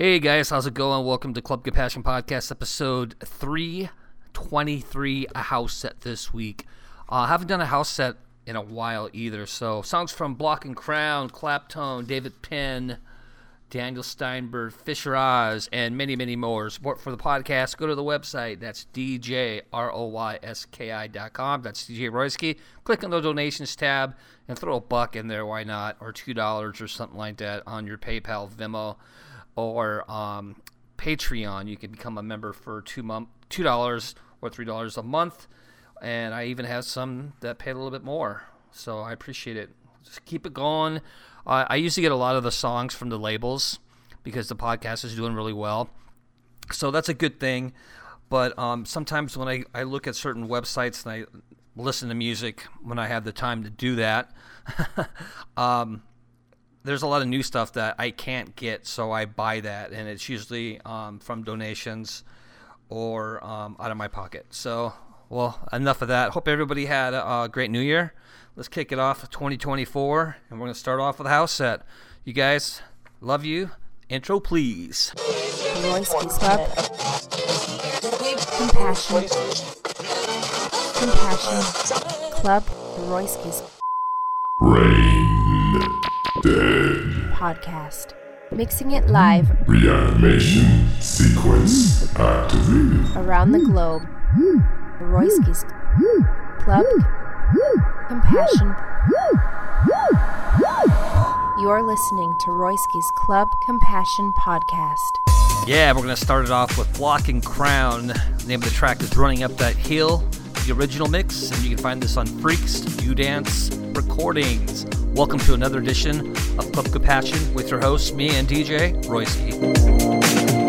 Hey guys, how's it going? Welcome to Club Compassion Podcast, episode 323, a house set this week. Uh, I haven't done a house set in a while either, so songs from Block and Crown, Claptone, David Penn, Daniel Steinberg, Fisher Oz, and many, many more. Support for the podcast, go to the website. That's djroyski.com. That's DJ Royski. Click on the donations tab and throw a buck in there, why not? Or $2 or something like that on your PayPal, Venmo or um, Patreon. You can become a member for two month, two dollars or three dollars a month, and I even have some that pay a little bit more. So I appreciate it. Just keep it going. Uh, I used to get a lot of the songs from the labels because the podcast is doing really well. So that's a good thing. But um, sometimes when I, I look at certain websites and I listen to music when I have the time to do that, um, there's a lot of new stuff that I can't get, so I buy that, and it's usually um, from donations or um, out of my pocket. So, well, enough of that. Hope everybody had a, great New Year. Let's kick it off 2024, and we're gonna start off with a house set. You guys, love you. Intro, please. Royski's Club. Compassion. Compassion. Club Royski's. Brain Dead. Podcast. Mixing it live. Reanimation sequence activated. Around the globe. Royski's Club Compassion. You're listening to Royski's Club Compassion Podcast. Yeah, we're going to start it off with Block and Crown. The name of the track is Running Up That Hill, the original mix, and you can find this on Freaks Do Dance Recordings. Welcome to another edition of Club Compassion with your hosts, me and DJ Royski.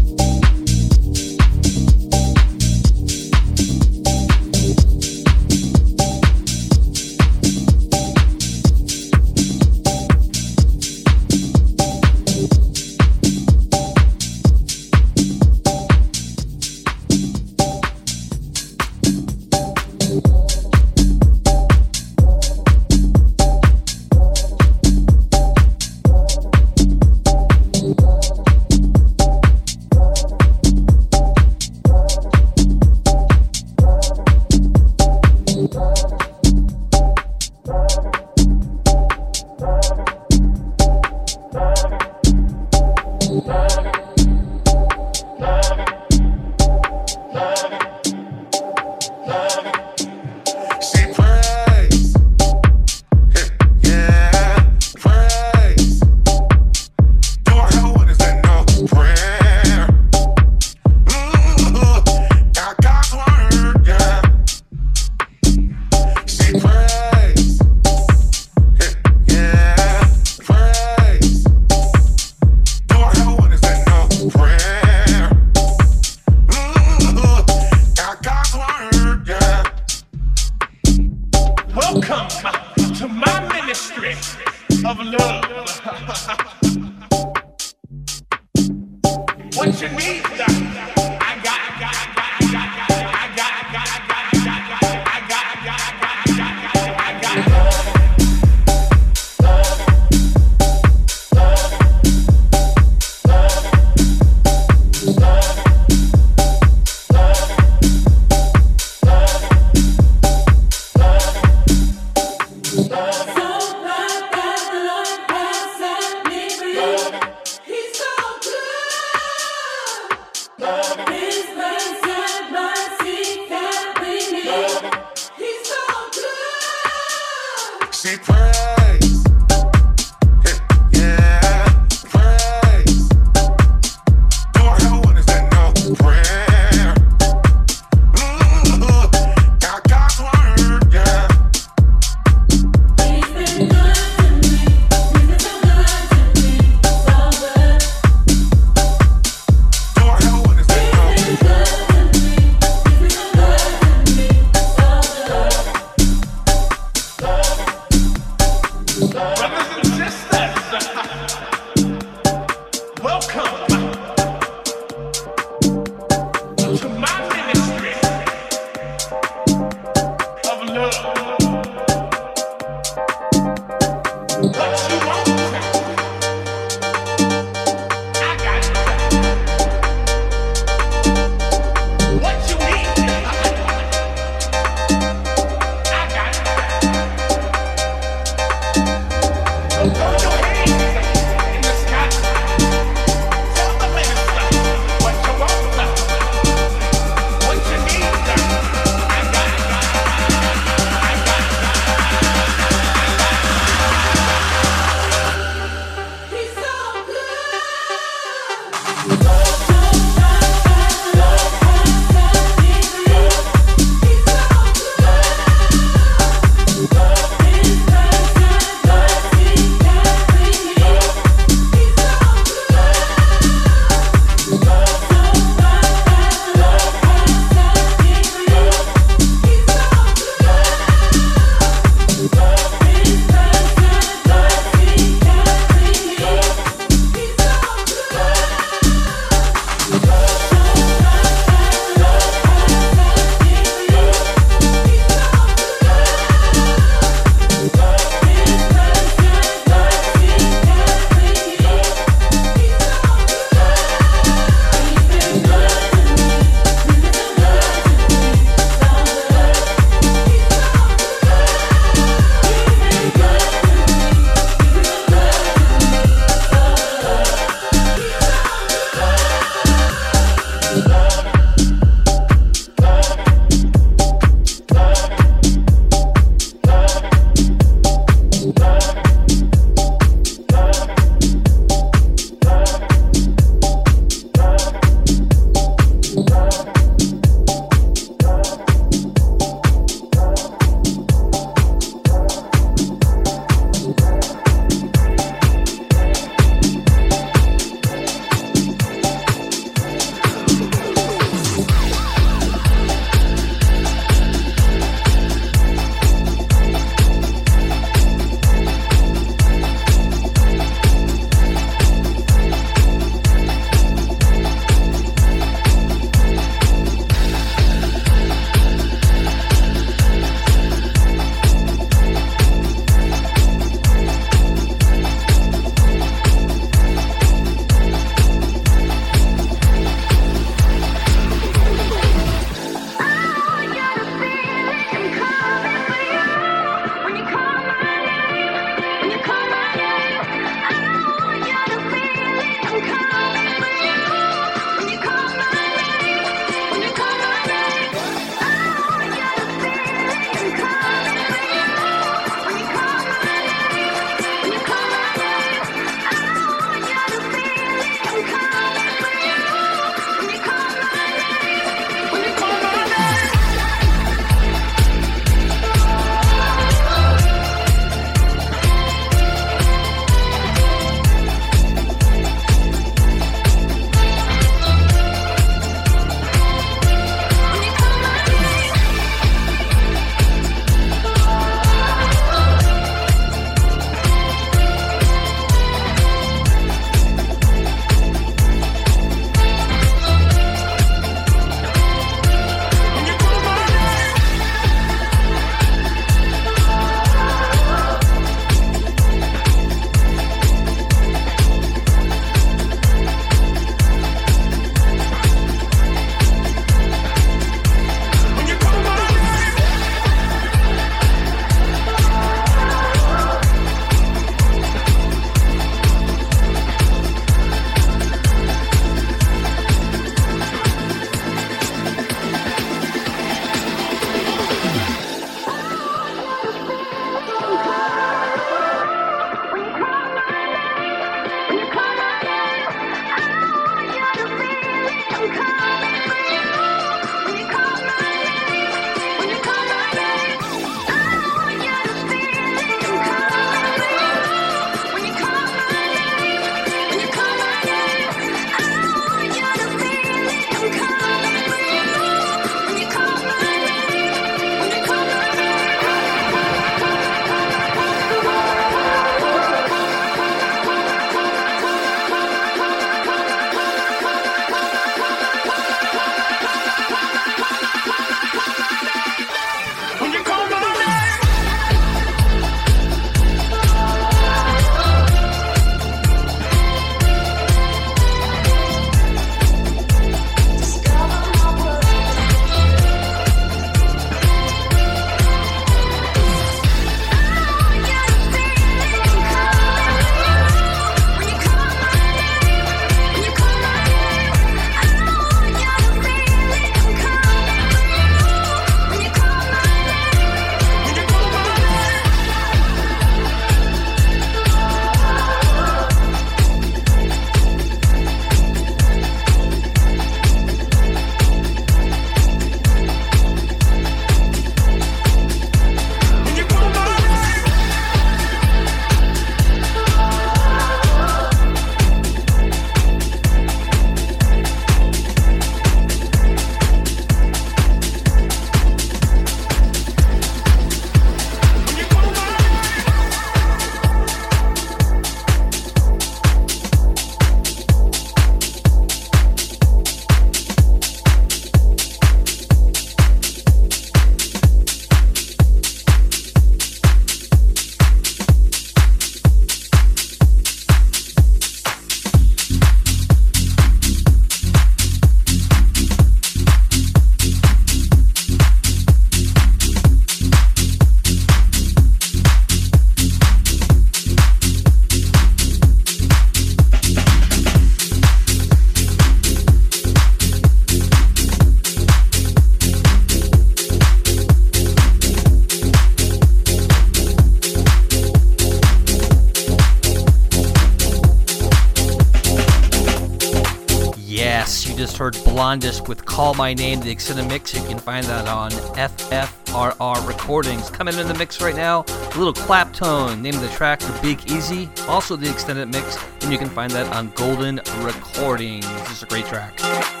Blondish with Call My Name, the extended mix. You can find that on FFRR Recordings. Coming in the mix right now, a little Claptone. Name of the track, The Big Easy. Also the extended mix, and you can find that on Golden Recordings. Is a great track.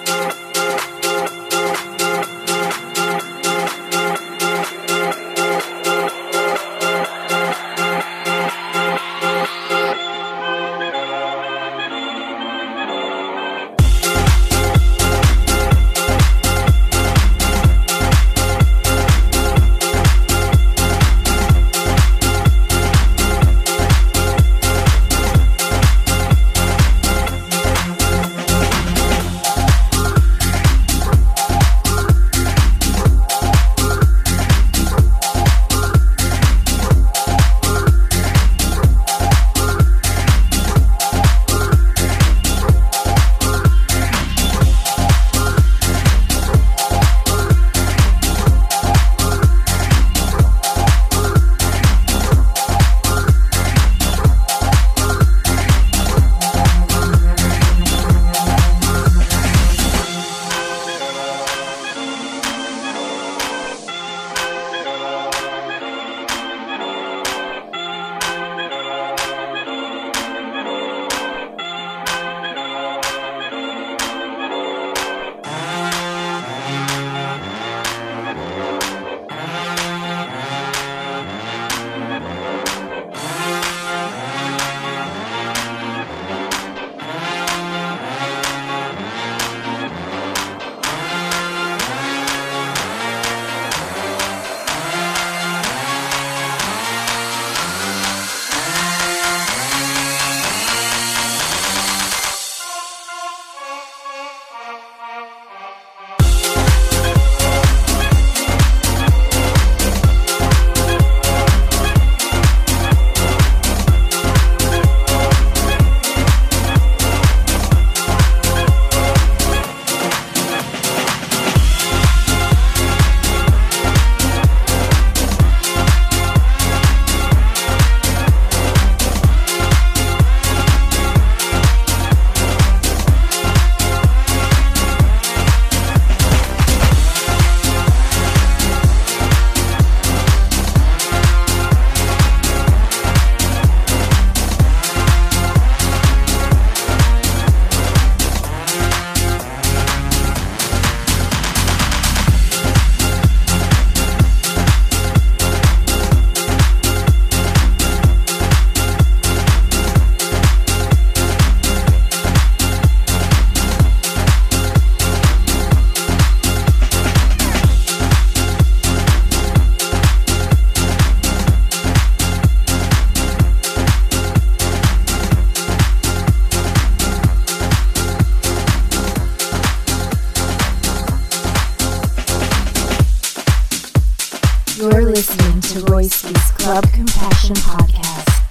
You're listening to Royski's Club Compassion Podcast.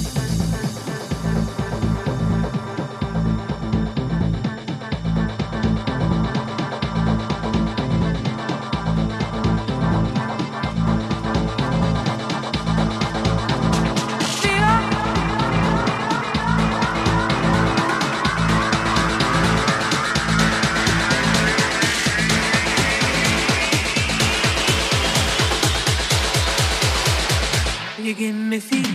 que me sigue.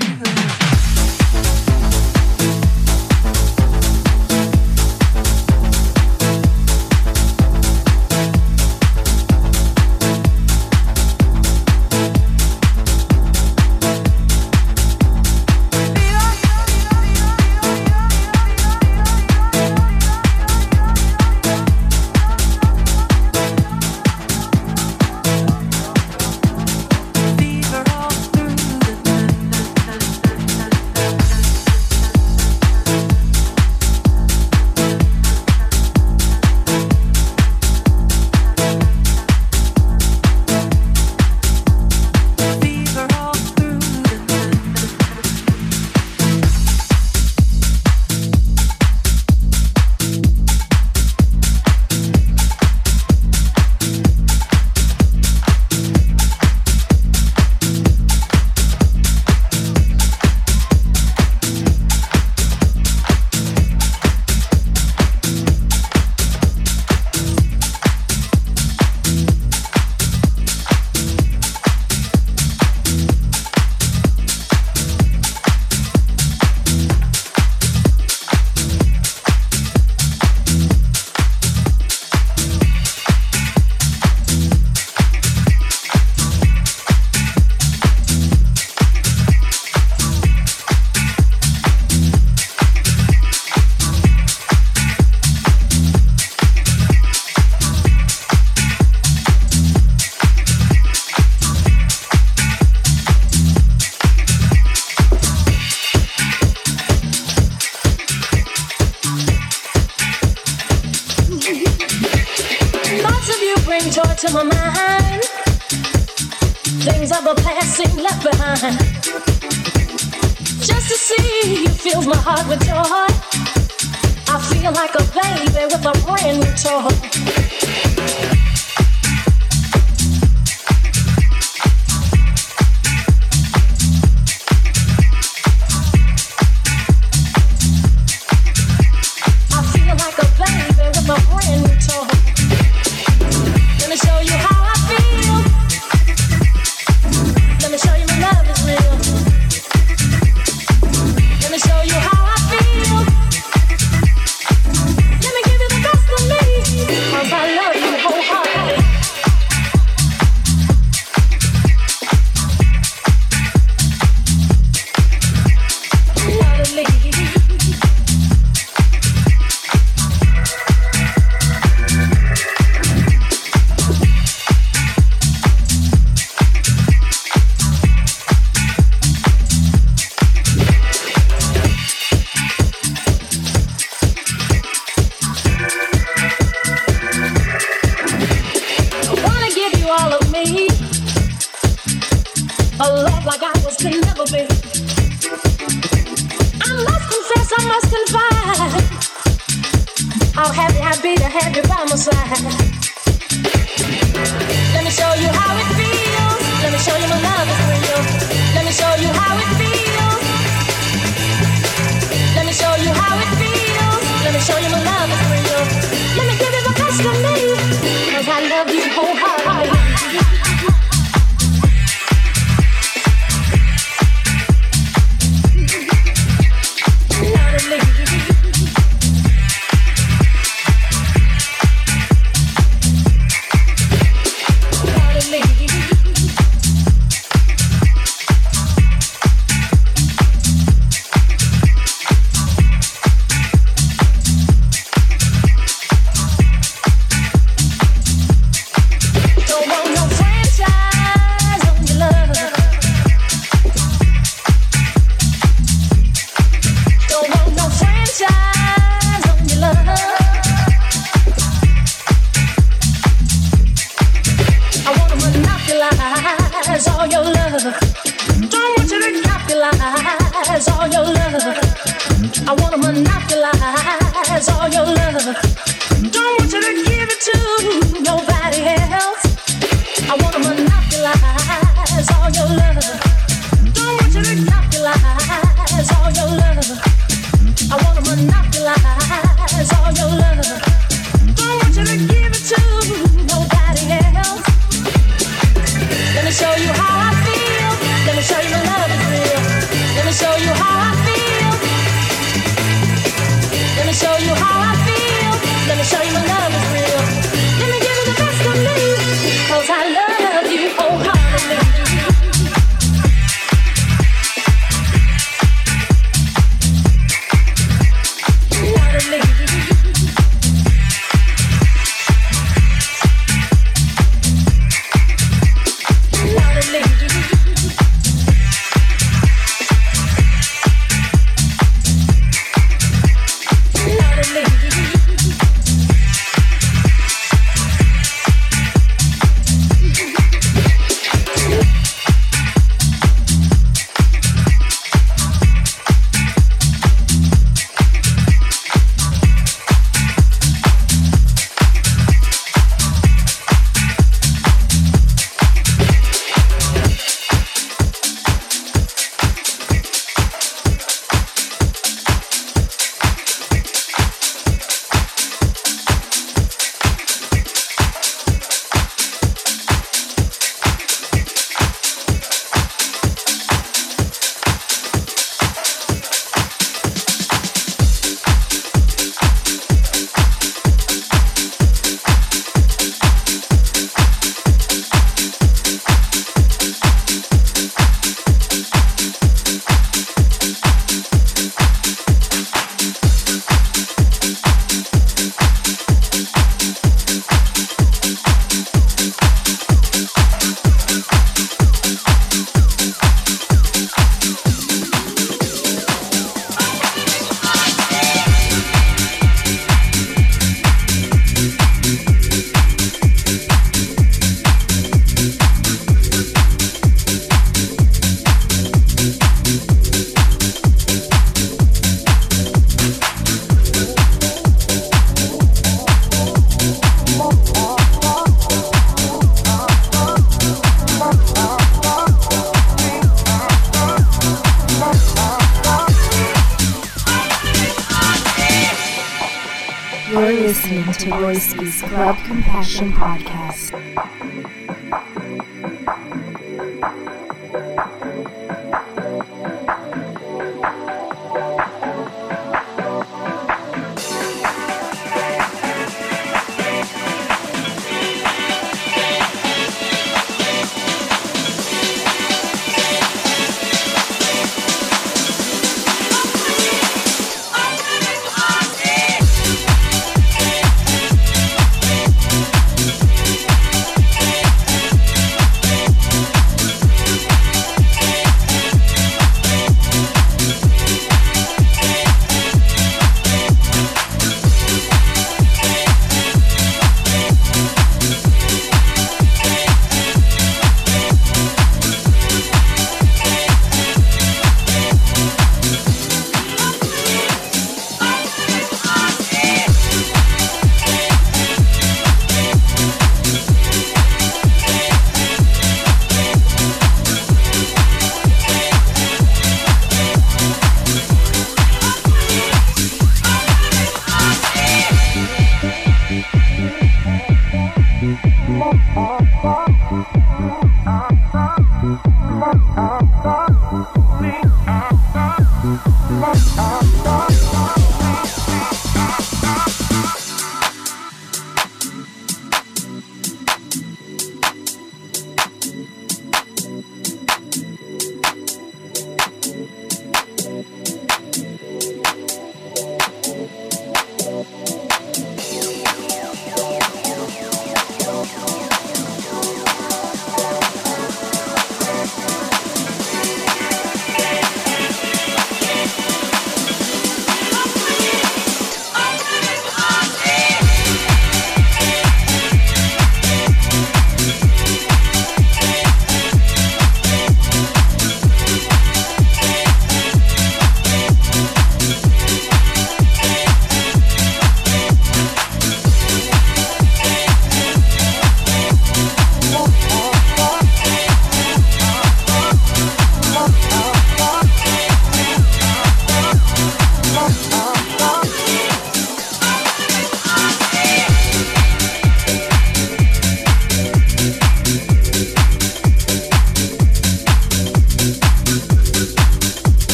Compassion Podcast. Thank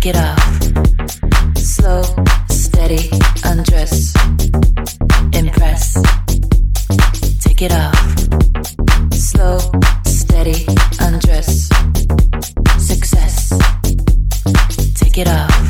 Take it off. Slow, steady, undress. Impress. Take it off. Slow, steady, undress. Success. Take it off.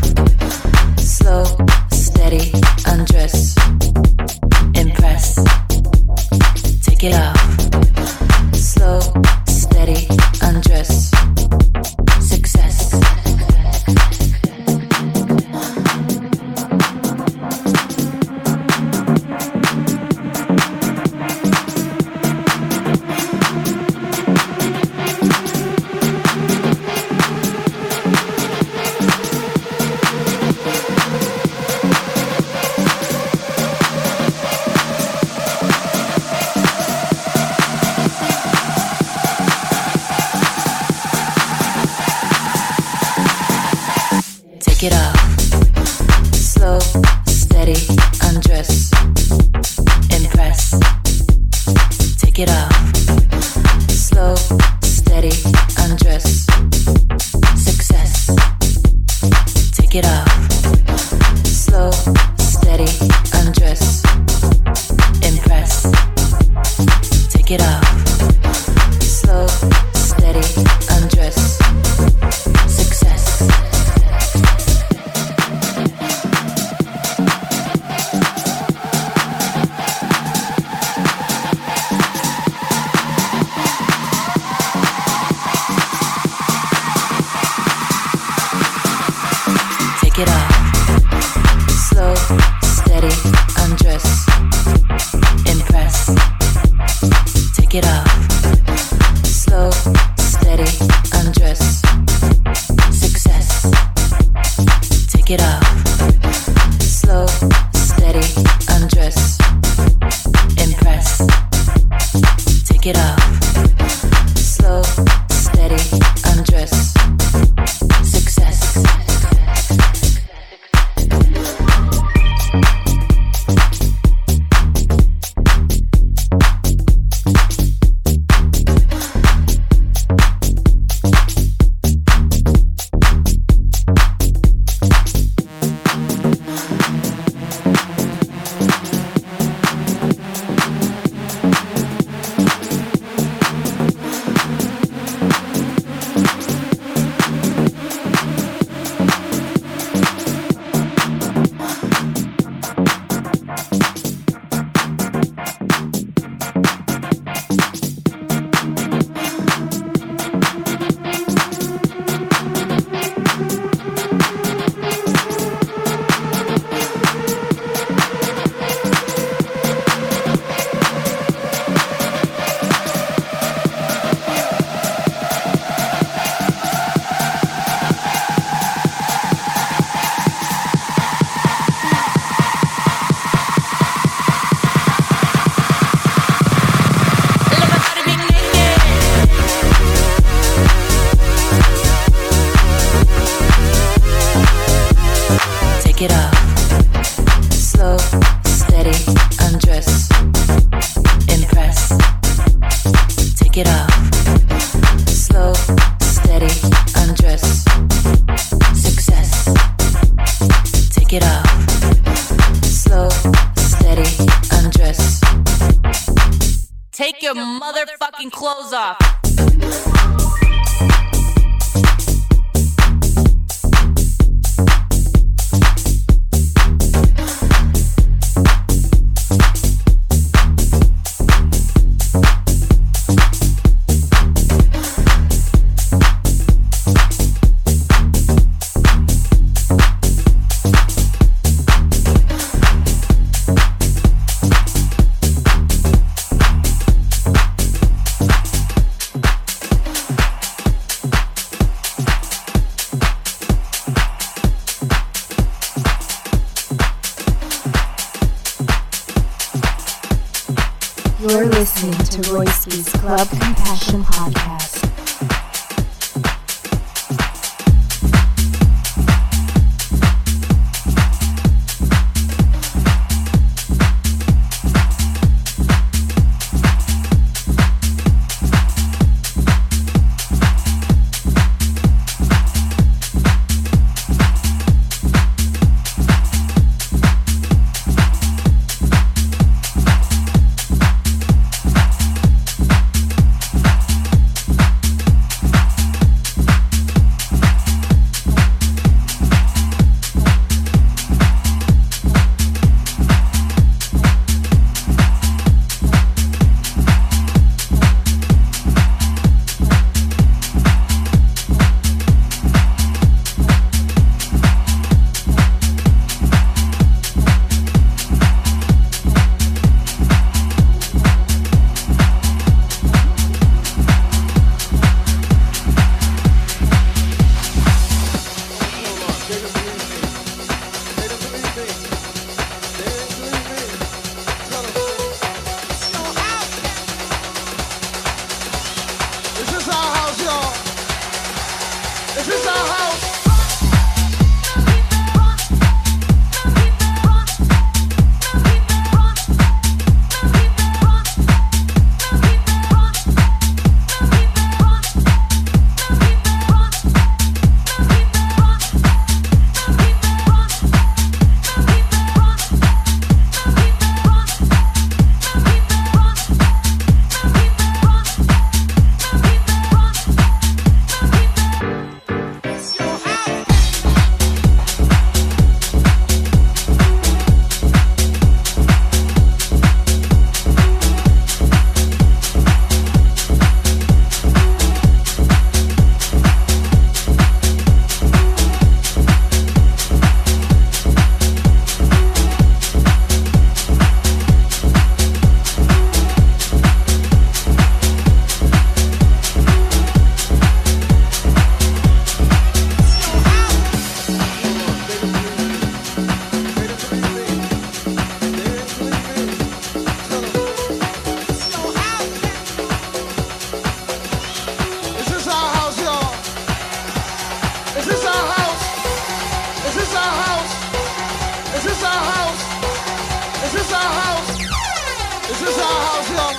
Our house, y'all.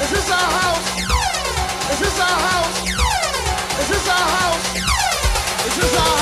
This our house. Is This our house. This is our house. This our house,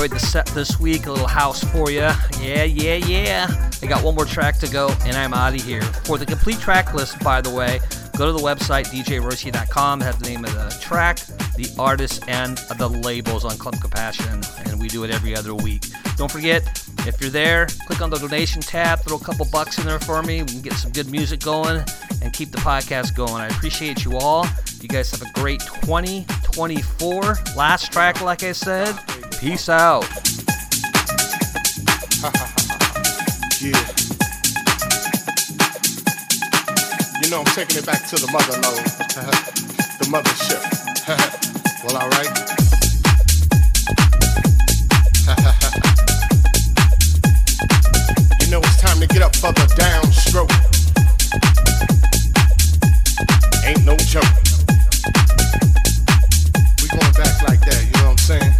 enjoyed the set this week. A little house for you. Yeah, yeah, yeah. I got one more track to go, and I'm out of here. For the complete track list, by the way, go to the website, djroyski.com. Have the name of the track, the artist, and the labels on Club Compassion, and we do it every other week. Don't forget, if you're there, click on the donation tab, throw a couple bucks in there for me. We can get some good music going and keep the podcast going. I appreciate you all. You guys have a great 2024. Last track, like I said. Peace out. Yeah. You know I'm taking it back to the mother load, the mothership. well, all right. you know it's time to get up for the downstroke. Ain't no joke. We going back like that, you know what I'm saying?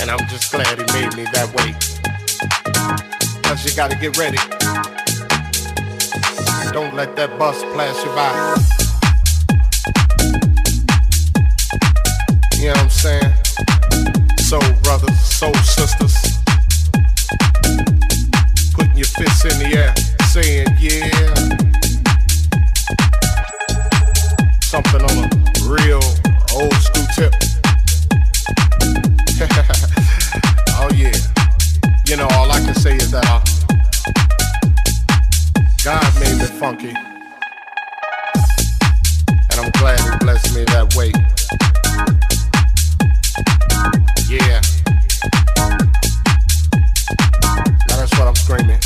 And I'm just glad he made me that way. Cause you gotta get ready. Don't let that bus pass you by. You know what I'm saying? Soul brothers, soul sisters. Putting your fists in the air, saying yeah. Something on a real old school tip. oh yeah. You know, all I can say is that uh, God made me funky. And I'm glad he blessed me that way. Yeah. That's what I'm screaming.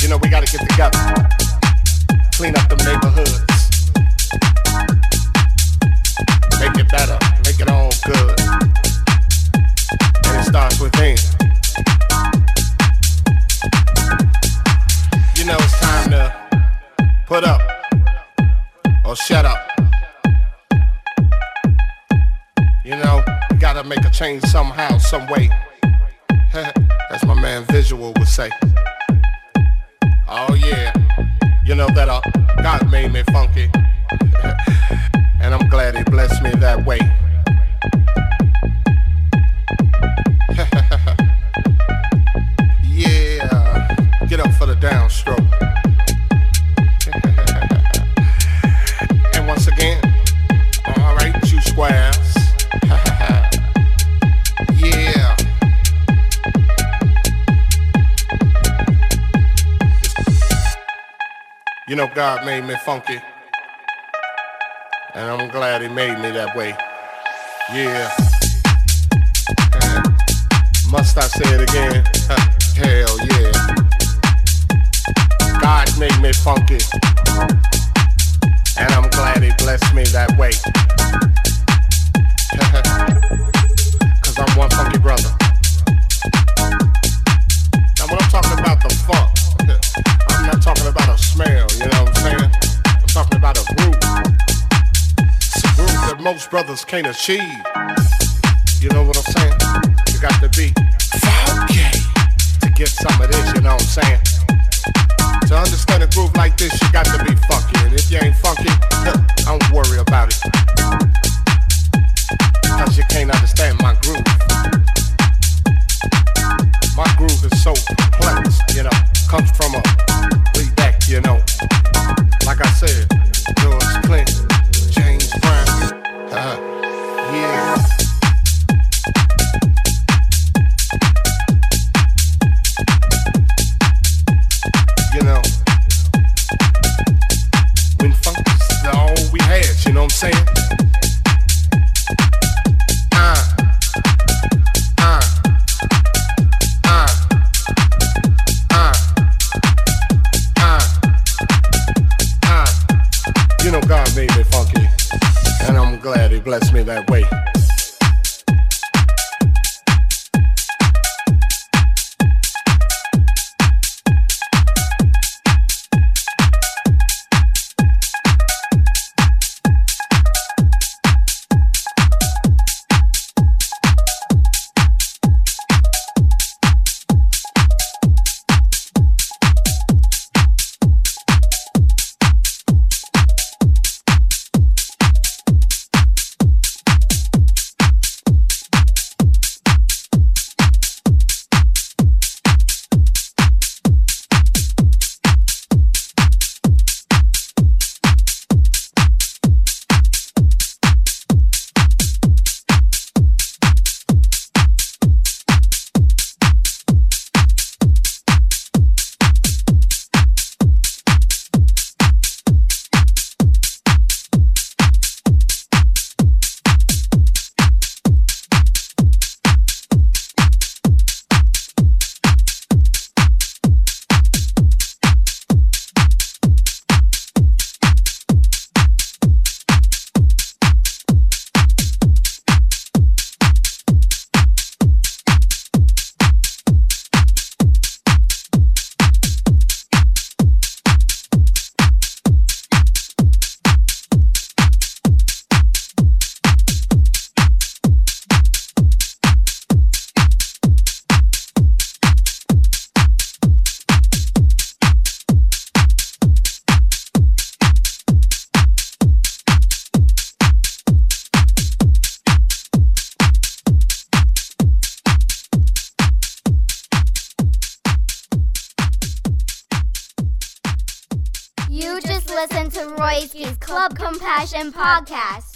You know, we gotta get together. Clean up the neighborhoods. Change somehow, some way. As my man Visual would say. Oh yeah, you know that uh, God made me funky, and I'm glad He blessed me that way. Know, God made me funky. And I'm glad He made me that way. Yeah. Must I say it again? Hell yeah. God made me funky. And I'm glad He blessed me that way. Cause I'm one funky brother. Now, when I'm talking about the funk, I'm not talking about a smell, you know what I'm saying? I'm talking about a groove. A groove that most brothers can't achieve. You know what I'm saying? You got to be funky to get some of this, you know what I'm saying? To understand a groove like this, you got to be funky. And if you ain't funky, I don't worry about it. Cause you can't understand my groove. My groove is so complex, you know, comes from a back, you know. Like I said, George Clinton, James Brown, uh, yeah. Compassion podcast.